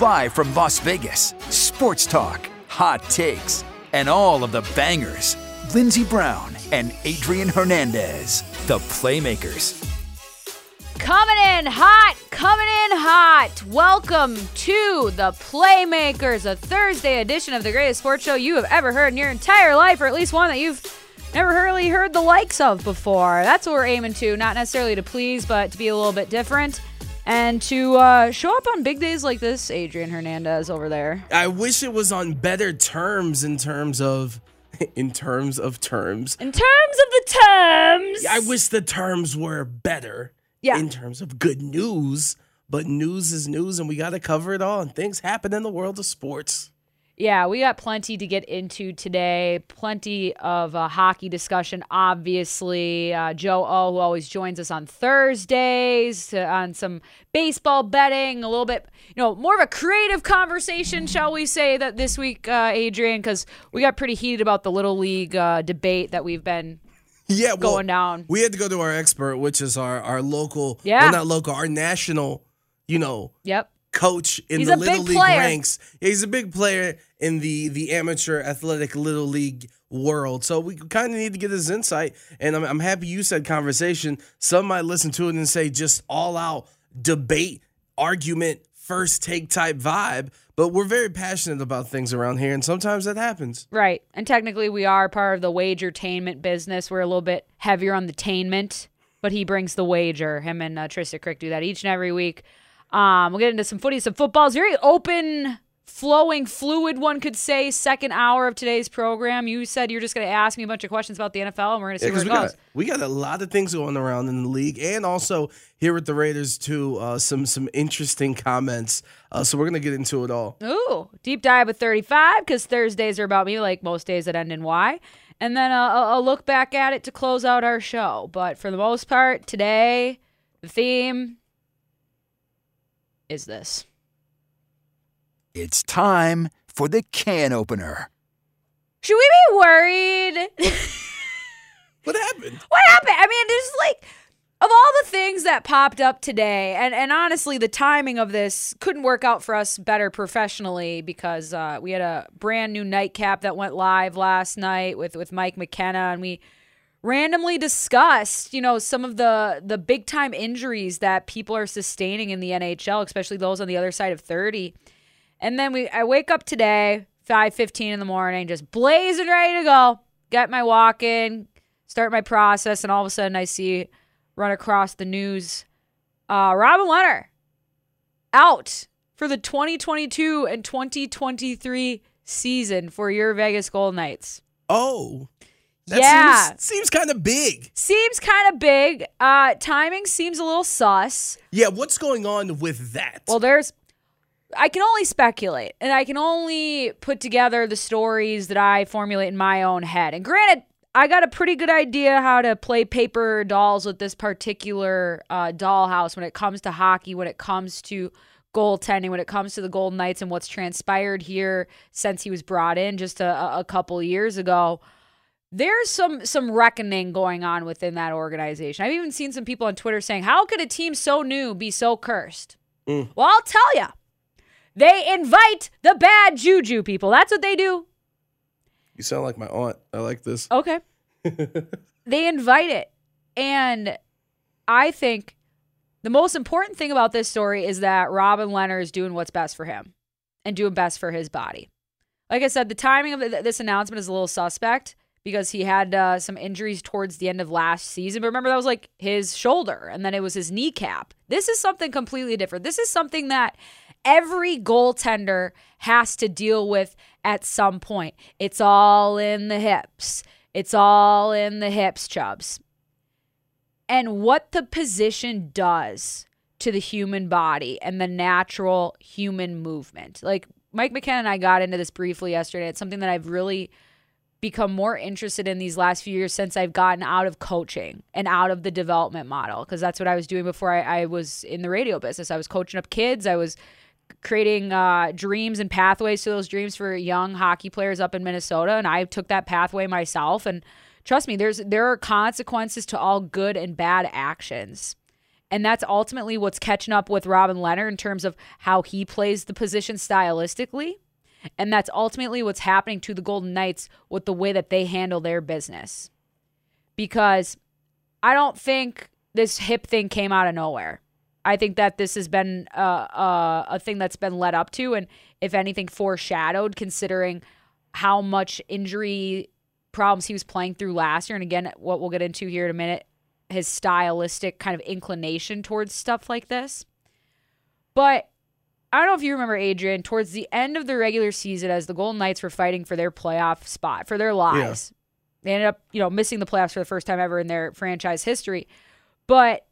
Live from Las Vegas, sports talk, hot takes, and all of the bangers. Lindsey Brown and Adrian Hernandez, the Playmakers. Coming in hot, coming in hot. Welcome to the Playmakers, a Thursday edition of the greatest sports show you have ever heard in your entire life, or at least one that you've never really heard the likes of before. That's what we're aiming to, not necessarily to please, but to be a little bit different. And to uh, show up on big days like this, Adrian Hernandez over there. I wish it was on better terms in terms of in terms of terms. In terms of the terms. I wish the terms were better Yeah. in terms of good news, but news is news and we got to cover it all and things happen in the world of sports. Yeah, we got plenty to get into today. Plenty of uh, hockey discussion, obviously. Uh, Joe O, who always joins us on Thursdays uh, on some baseball betting, a little bit, you know, more of a creative conversation, shall we say, that this week, uh, Adrian, because we got pretty heated about the Little League uh, debate that we've been Yeah, well, going down. We had to go to our expert, which is our our local, Yeah. well, not local, our national, you know, Yep. Coach in He's the little league player. ranks. Yeah, he's a big player in the the amateur athletic little league world. So we kind of need to get his insight. And I'm, I'm happy you said conversation. Some might listen to it and say just all out debate, argument, first take type vibe. But we're very passionate about things around here, and sometimes that happens. Right. And technically, we are part of the wagertainment business. We're a little bit heavier on the tainment, but he brings the wager. Him and uh, Trista Crick do that each and every week. Um, we'll get into some footy, some football. It's very open, flowing, fluid, one could say, second hour of today's program. You said you're just going to ask me a bunch of questions about the NFL, and we're going to see Yeah, where it we goes. got we got a lot of things going around in the league, and also here with the Raiders too. Uh, some some interesting comments. Uh, so we're gonna get into it all. Ooh, deep dive with 35 because Thursdays are about me, like most days that end in Y. And then a, a a look back at it to close out our show. But for the most part, today, the theme is this. It's time for the can opener. Should we be worried? What happened? what happened? I mean, there's like, of all the things that popped up today, and, and honestly, the timing of this couldn't work out for us better professionally because uh, we had a brand new nightcap that went live last night with, with Mike McKenna, and we randomly discussed, you know, some of the the big time injuries that people are sustaining in the NHL, especially those on the other side of 30. And then we I wake up today, 5:15 in the morning, just blazing ready to go. Get my walk in, start my process, and all of a sudden I see run across the news uh Robin Lehner out for the 2022 and 2023 season for your Vegas Golden Knights. Oh, that Yeah. seems, seems kind of big. Seems kind of big. Uh, timing seems a little sus. Yeah, what's going on with that? Well, there's. I can only speculate, and I can only put together the stories that I formulate in my own head. And granted, I got a pretty good idea how to play paper dolls with this particular uh, dollhouse when it comes to hockey, when it comes to goaltending, when it comes to the Golden Knights and what's transpired here since he was brought in just a, a couple years ago there's some some reckoning going on within that organization. I've even seen some people on Twitter saying, "How could a team so new be so cursed?" Mm. Well, I'll tell you, they invite the bad juju people. That's what they do. you sound like my aunt. I like this. Okay, they invite it, and I think the most important thing about this story is that Robin Lehner is doing what's best for him. and doing best for his body. Like I said, the timing of this announcement is a little suspect because he had uh, some injuries towards the end of last season. But remember, that was like his shoulder and then it was his kneecap. This is something completely different. This is something that every goaltender has to deal with at some point. It's all in the hips. It's all in the hips, Chubs. And what the position does to the human body and the natural human movement. Like Mike McKenna and I got into this briefly yesterday. It's something that I've really become more interested in these last few years since I've gotten out of coaching and out of the development model because that's what I was doing before I, I, was in the radio business. I was coaching up kids. I was creating uh, dreams and pathways to those dreams for young hockey players up in Minnesota, and I took that pathway myself. And trust me, there's there are consequences to all good and bad actions. And that's ultimately what's catching up with Robin Lehner in terms of how he plays the position stylistically. And that's ultimately what's happening to the Golden Knights with the way that they handle their business. Because I don't think this hip thing came out of nowhere. I think that this has been uh, uh, a thing that's been led up to, and if anything, foreshadowed, considering how much injury problems he was playing through last year. And again, what we'll get into here in a minute, his stylistic kind of inclination towards stuff like this. But I don't know if you remember Adrian, towards the end of the regular season, as the Golden Knights were fighting for their playoff spot, for their lives, yeah. they ended up, you know, missing the playoffs for the first time ever in their franchise history. But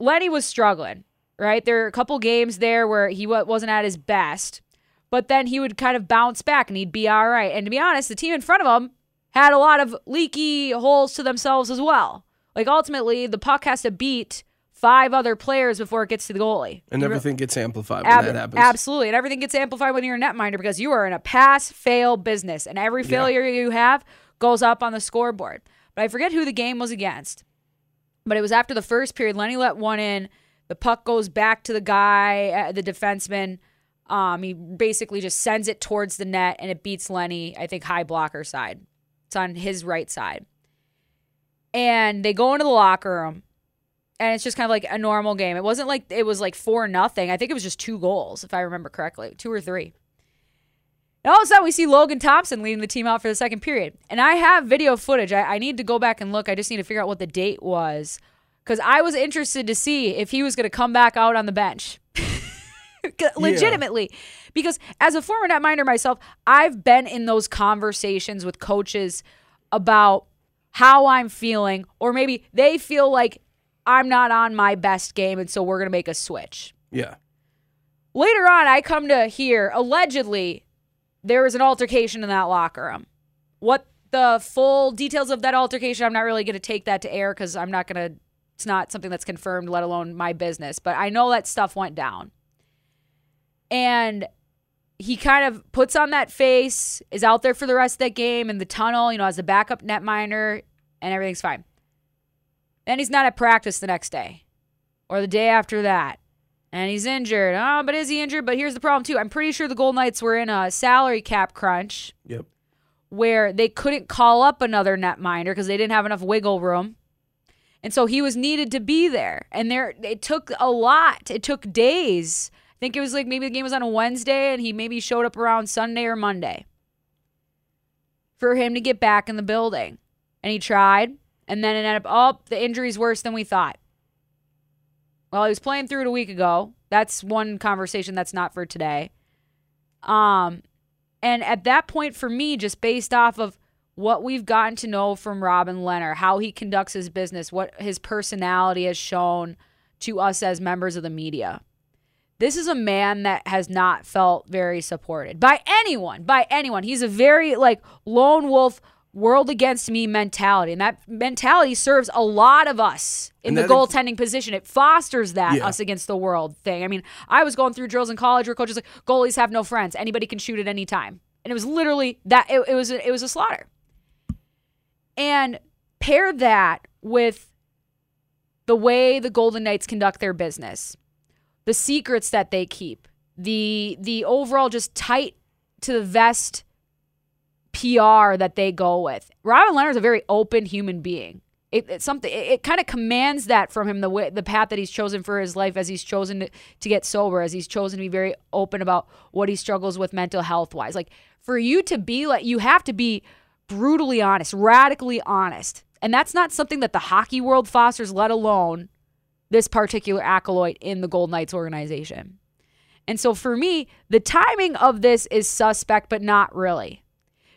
Lenny was struggling, right? There are a couple games there where he wasn't at his best, but then he would kind of bounce back and he'd be all right. And to be honest, the team in front of him had a lot of leaky holes to themselves as well. Like ultimately, the puck has to beat five other players before it gets to the goalie. And you everything re- gets amplified when Ab- that happens. Absolutely. And everything gets amplified when you're a netminder because you are in a pass fail business. And every failure yeah. you have goes up on the scoreboard. But I forget who the game was against. But it was after the first period. Lenny let one in. The puck goes back to the guy, uh, the defenseman. Um, he basically just sends it towards the net and it beats Lenny, I think, high blocker side. It's on his right side and they go into the locker room and it's just kind of like a normal game. It wasn't like it was like four nothing. I think it was just two goals, if I remember correctly, two or three. And all of a sudden, we see Logan Thompson leading the team out for the second period. And I have video footage. I, I need to go back and look. I just need to figure out what the date was because I was interested to see if he was going to come back out on the bench. Legitimately. Yeah. Because as a former netminder myself, I've been in those conversations with coaches about how I'm feeling, or maybe they feel like I'm not on my best game, and so we're going to make a switch. Yeah. Later on, I come to hear allegedly there was an altercation in that locker room. What the full details of that altercation, I'm not really going to take that to air because I'm not going to, it's not something that's confirmed, let alone my business. But I know that stuff went down. And he kind of puts on that face, is out there for the rest of that game in the tunnel, you know, as a backup netminder, and everything's fine. Then he's not at practice the next day or the day after that. And he's injured. Oh, but is he injured? But here's the problem, too. I'm pretty sure the Gold Knights were in a salary cap crunch. Yep. Where they couldn't call up another netminder because they didn't have enough wiggle room. And so he was needed to be there. And there it took a lot. It took days I think it was like maybe the game was on a Wednesday and he maybe showed up around Sunday or Monday for him to get back in the building. And he tried, and then it ended up, oh, the injury's worse than we thought. Well, he was playing through it a week ago. That's one conversation that's not for today. Um, and at that point, for me, just based off of what we've gotten to know from Robin Lehner, how he conducts his business, what his personality has shown to us as members of the media this is a man that has not felt very supported by anyone, by anyone. He's a very like lone wolf world against me mentality. And that mentality serves a lot of us in and the goaltending position. It fosters that yeah. us against the world thing. I mean, I was going through drills in college where coaches like goalies have no friends. Anybody can shoot at any time. And it was literally that it, it was a, it was a slaughter. And pair that with the way the Golden Knights conduct their business the secrets that they keep, the the overall just tight to the vest PR that they go with. Robin Lehner is a very open human being. It, it's something. It, it kind of commands that from him the way the path that he's chosen for his life as he's chosen to, to get sober, as he's chosen to be very open about what he struggles with mental health wise. Like for you to be like, you have to be brutally honest, radically honest, and that's not something that the hockey world fosters, let alone this particular acolyte in the Gold Knights organization. And so for me, the timing of this is suspect, but not really.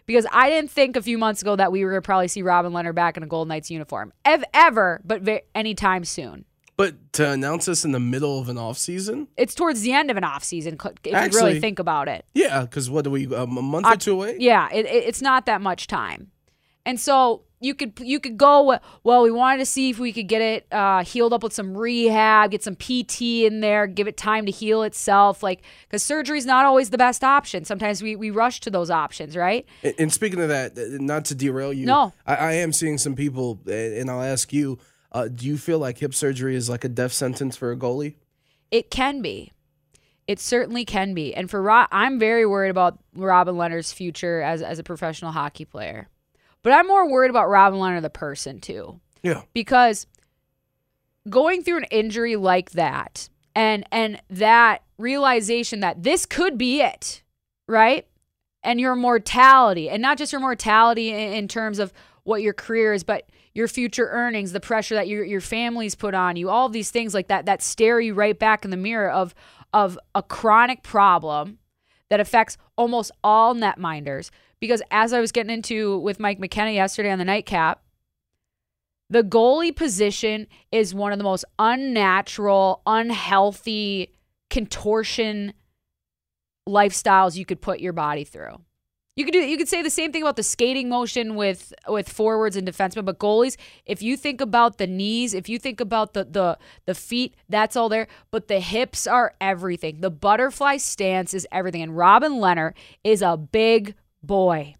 Because I didn't think a few months ago that we were going to probably see Robin Lehner back in a Gold Knights uniform, ev- ever, but ve- anytime soon. But to announce this in the middle of an off season, It's towards the end of an off season if you really think about it. yeah, because what do we um, a month or two away? Yeah, it, it, it's not that much time, and so you could you could go. Well, we wanted to see if we could get it uh, healed up with some rehab, get some PT in there, give it time to heal itself. Like because surgery is not always the best option. Sometimes we we rush to those options, right? And, and speaking of that, not to derail you, No. I, I am seeing some people, and I'll ask you: uh, Do you feel like hip surgery is like a death sentence for a goalie? It can be. It certainly can be. And for Rob, I'm very worried about Robin Lehner's future as as a professional hockey player. But I'm more worried about Robin Lehner the person too. Yeah, because going through an injury like that and and that realization that this could be it right? And your mortality and not just your mortality in, in terms of what your career is but your future earnings the pressure that your your family's put on you all these things like that that stare you right back in the mirror of of a chronic problem that affects almost all netminders because as I was getting into with Mike McKenna yesterday on the nightcap the goalie position is one of the most unnatural, unhealthy contortion lifestyles you could put your body through. You could do you could say the same thing about the skating motion with with forwards and defensemen, but goalies, if you think about the knees, if you think about the the the feet, that's all there, but the hips are everything. The butterfly stance is everything. And Robin Lehner is a big boy.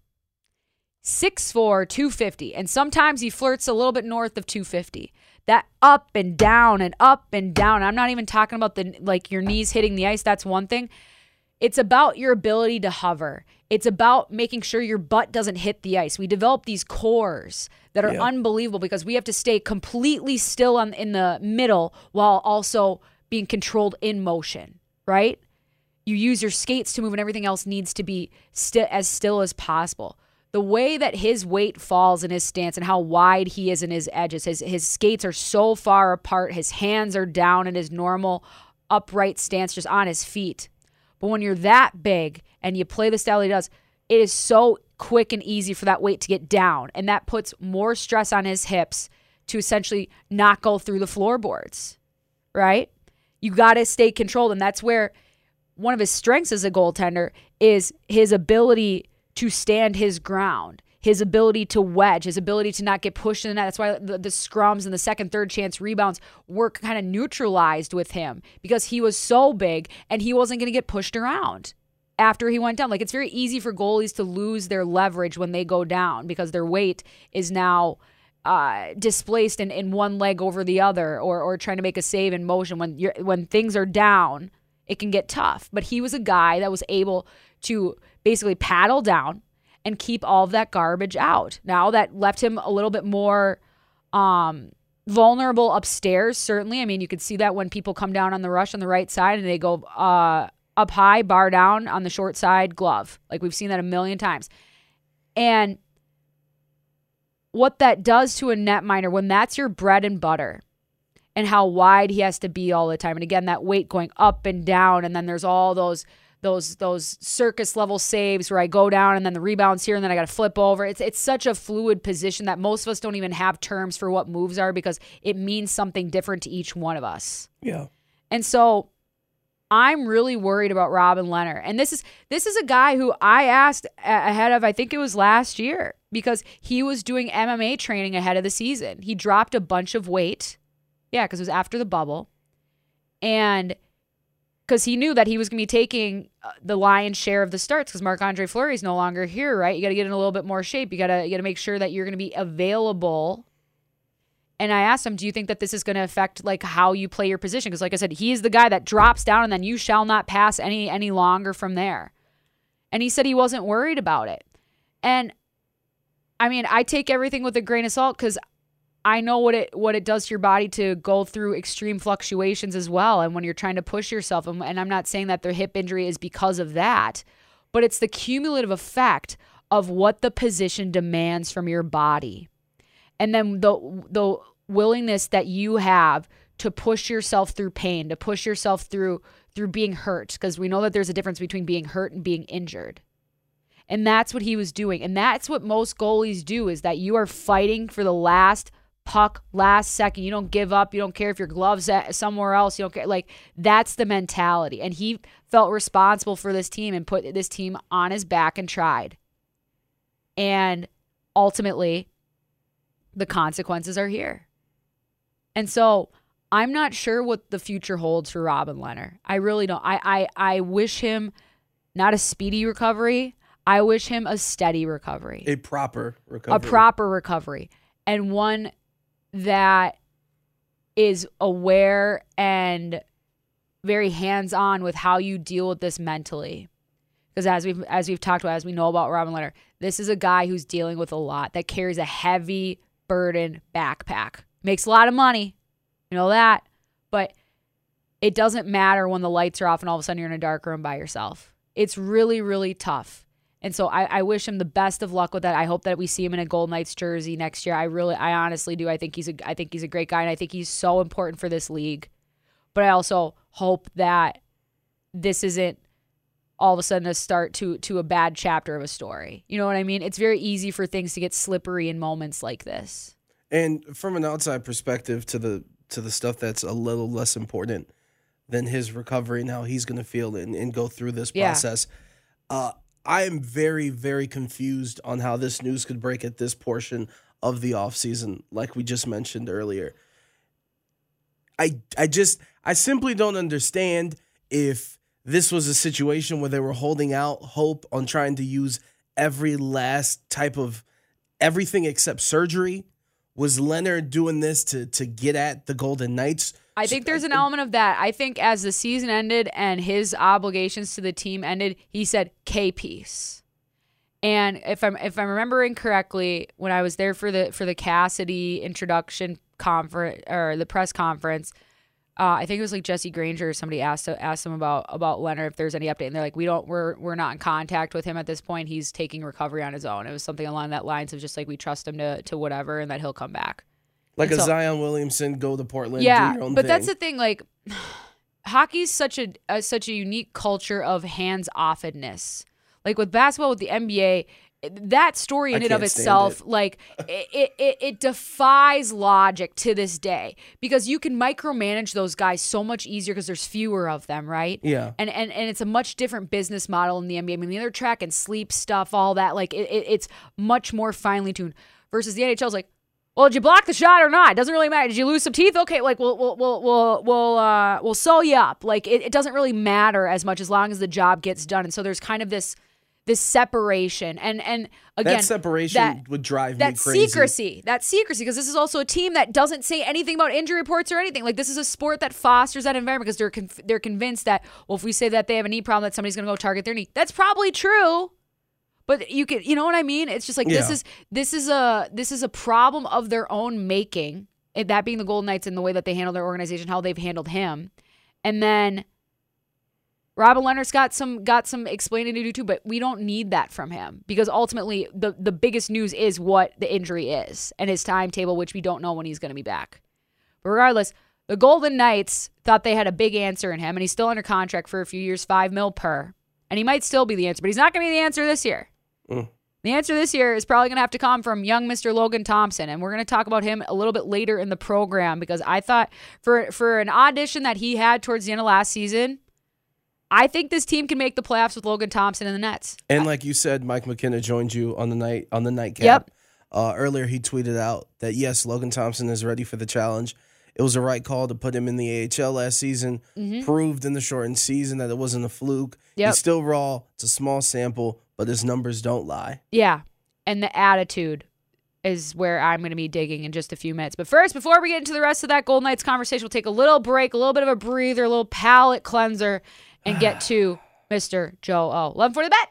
6'4, 250. And sometimes he flirts a little bit north of 250. That up and down and up and down. I'm not even talking about the like your knees hitting the ice. That's one thing. It's about your ability to hover. It's about making sure your butt doesn't hit the ice. We develop these cores that are Yeah. unbelievable because we have to stay completely still on in the middle while also being controlled in motion, right? You use your skates to move and everything else needs to be sti- as still as possible. The way that his weight falls in his stance and how wide he is in his edges, his his skates are so far apart, his hands are down in his normal upright stance just on his feet. But when you're that big and you play the style he does, it is so quick and easy for that weight to get down. And that puts more stress on his hips to essentially not go through the floorboards, right? You got to stay controlled. And that's where one of his strengths as a goaltender is his ability to stand his ground, his ability to wedge, his ability to not get pushed in the net. That's why the, the scrums and the second, third chance rebounds were kind of neutralized with him because he was so big and he wasn't going to get pushed around after he went down. Like it's very easy for goalies to lose their leverage when they go down because their weight is now uh, displaced in, in one leg over the other or, or trying to make a save in motion. When you're when things are down, it can get tough. But he was a guy that was able to basically paddle down and keep all of that garbage out. Now that left him a little bit more um vulnerable upstairs certainly i mean you could see that when people come down on the rush on the right side and they go uh up high bar down on the short side glove like we've seen that a million times and what that does to a netminder when that's your bread and butter and how wide he has to be all the time and again that weight going up and down and then there's all those those those circus level saves where I go down and then the rebounds here and then I got to flip over. It's it's such a fluid position that most of us don't even have terms for what moves are because it means something different to each one of us. Yeah. And so I'm really worried about Robin Lehner. And this is this is a guy who I asked a- ahead of I think it was last year because he was doing MMA training ahead of the season. He dropped a bunch of weight. Yeah, cuz it was after the bubble. And because he knew that he was going to be taking uh, the lion's share of the starts because Marc Andre Fleury is no longer here, right? You got to get in a little bit more shape. You got to you got to make sure that you're going to be available. And I asked him, "Do you think that this is going to affect like how you play your position?" Because, like I said, he is the guy that drops down and then you shall not pass any any longer from there. And he said he wasn't worried about it. And I mean, I take everything with a grain of salt because I know what it what it does to your body to go through extreme fluctuations as well. And when you're trying to push yourself, and, and I'm not saying that their hip injury is because of that, but it's the cumulative effect of what the position demands from your body, and then the the willingness that you have to push yourself through pain, to push yourself through through being hurt, because we know that there's a difference between being hurt and being injured. And that's what he was doing. And that's what most goalies do is that you are fighting for the last puck last second. You don't give up. You don't care if your gloves at somewhere else. You don't care. Like that's the mentality. And he felt responsible for this team and put this team on his back and tried. And ultimately, the consequences are here. And so I'm not sure what the future holds for Robin Lehner. I really don't. I I, I wish him not a speedy recovery. I wish him a steady recovery. A proper recovery. A proper recovery. And one that is aware and very hands-on with how you deal with this mentally. Because as we've as we've talked about, as we know about Robin Lehner this is a guy who's dealing with a lot that carries a heavy burden backpack. Makes a lot of money. You know that. But it doesn't matter when the lights are off and all of a sudden you're in a dark room by yourself. It's really, really tough. And so I, I, wish him the best of luck with that. I hope that we see him in a Gold Knights jersey next year. I really, I honestly do. I think he's a, I think he's a great guy, and I think he's so important for this league. But I also hope that this isn't all of a sudden a start to to a bad chapter of a story. You know what I mean? It's very easy for things to get slippery in moments like this. And from an outside perspective, to the to the stuff that's a little less important than his recovery and how he's going to feel and, and go through this Yeah. process. Uh, I am very, very confused on how this news could break at this portion of the offseason, like we just mentioned earlier. I I just I simply don't understand if this was a situation where they were holding out hope on trying to use every last type of everything except surgery. Was Lehner doing this to to get at the Golden Knights? I think there's an element of that. I think as the season ended and his obligations to the team ended, he said K piece. And if I'm if I'm remembering correctly, when I was there for the for the Cassidy introduction conference or the press conference, uh, I think it was like Jesse Granger somebody asked asked him about about Lehner if there's any update, and they're like, we don't we're we're not in contact with him at this point. He's taking recovery on his own. It was something along that lines of just like we trust him to to whatever, and that he'll come back. Like And a so- Zion Williamson, go to Portland, yeah, do your own but thing. that's the thing. Like, hockey's such a, a such a unique culture of hands offedness. Like with basketball, with the NBA, that story in I and of itself, it. like it, it it defies logic to this day because you can micromanage those guys so much easier because there's fewer of them, right? Yeah. and and and it's a much different business model in the NBA. I mean, the other track and sleep stuff, all that, like it, it, it's much more finely tuned. Versus the NHL is like, well, did you block the shot or not? It doesn't really matter. Did you lose some teeth? Okay, like we'll we'll we'll we'll we'll, uh, we'll sew you up. Like it, it doesn't really matter as much as long as the job gets done. And so there's kind of this this separation. And and again that separation that- would drive that me crazy. secrecy that secrecy because this is also a team that doesn't say anything about injury reports or anything. Like this is a sport that fosters that environment because they're conf- they're convinced that well if we say that they have a knee problem that somebody's going to go target their knee. That's probably true but you can you know what i mean? It's just like this is this is a this is a problem of their own making it- that being the golden knights and the way that they handle their organization how they've handled him. And then Robin Lehner's got some got some explaining to do too, but we don't need that from him because ultimately the the biggest news is what the injury is and his timetable, which we don't know when he's going to be back. But regardless, the Golden Knights thought they had a big answer in him, and he's still under contract for a few years, five mil per, and he might still be the answer, but he's not going to be the answer this year. Mm. The answer this year is probably going to have to come from young Mr. Logan Thompson, and we're going to talk about him a little bit later in the program because I thought for for an audition that he had towards the end of last season, I think this team can make the playoffs with Logan Thompson in the Nets. And like you said, Mike McKenna joined you on the night on the nightcap. Yep. Uh, earlier, he tweeted out that yes, Logan Thompson is ready for the challenge. It was a right call to put him in the AHL last season. Proved in the shortened season that it wasn't a fluke. Mm-hmm. Yep. He's still raw. It's a small sample, but his numbers don't lie. Yeah, and the attitude is where I'm going to be digging in just a few minutes. But first, before we get into the rest of that Golden Knights conversation, we'll take a little break, a little bit of a breather, a little palate cleanser, and get to Mr. Joe O. 11 for the bet.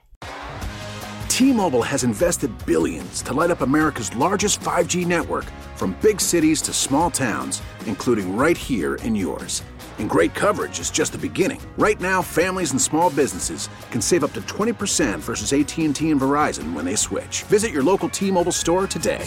T-Mobile has invested billions to light up America's largest 5G network from big cities to small towns, including right here in yours. And great coverage is just the beginning. Right now, families and small businesses can save up to 20% versus AT&T and Verizon when they switch. Visit your local T-Mobile store today.